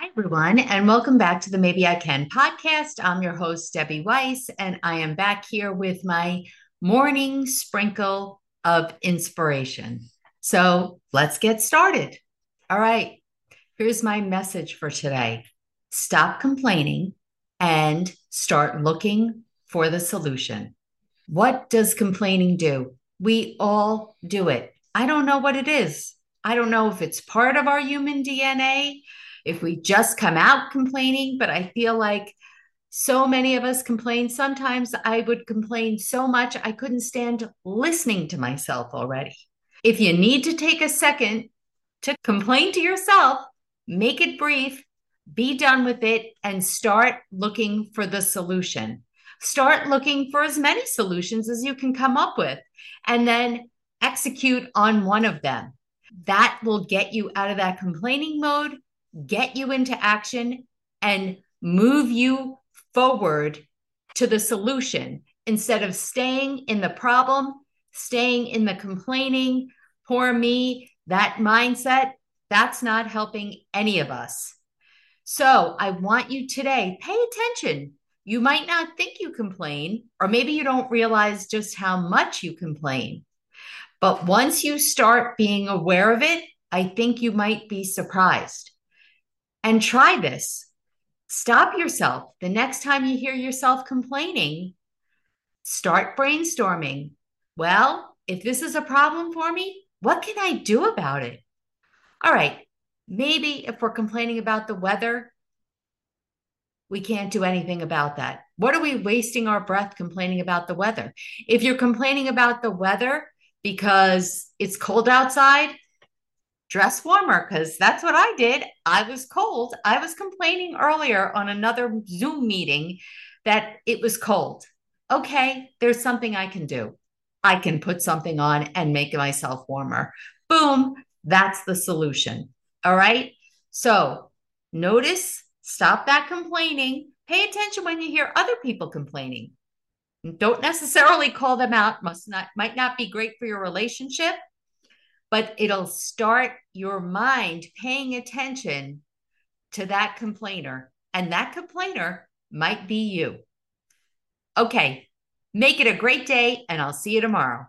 Hi, everyone, and welcome back to the Maybe I Can podcast. I'm your host, Debbie Weiss, and I am back here with my morning sprinkle of inspiration. So let's get started. All right, here's my message for today stop complaining and start looking for the solution. What does complaining do? We all do it. I don't know what it is. I don't know if it's part of our human DNA if we just come out complaining, but I feel like so many of us complain. Sometimes I would complain so much I couldn't stand listening to myself already. If you need to take a second to complain to yourself, make it brief, be done with it, and start looking for the solution. Start looking for as many solutions as you can come up with, and then execute on one of them. That will get you out of that complaining mode get you into action and move you forward to the solution instead of staying in the problem, staying in the complaining, poor me, that mindset. That's not helping any of us. So I want you today, pay attention. You might not think you complain, or maybe you don't realize just how much you complain. But once you start being aware of it, I think you might be surprised and try this. Stop yourself. The next time you hear yourself complaining, start brainstorming. Well, if this is a problem for me, what can I do about it? All right, maybe if we're complaining about the weather, we can't do anything about that. What are we wasting our breath complaining about the weather? If you're complaining about the weather because it's cold outside, dress warmer because that's what I did. I was cold. I was complaining earlier on another Zoom meeting that it was cold. Okay, there's something I can do. I can put something on and make myself warmer. Boom, that's the solution. All right. So notice, stop that complaining. Pay attention when you hear other people complaining. Don't necessarily call them out. Must not might not be great for your relationship but it'll start your mind paying attention to that complainer. And that complainer might be you. Okay, make it a great day, and I'll see you tomorrow.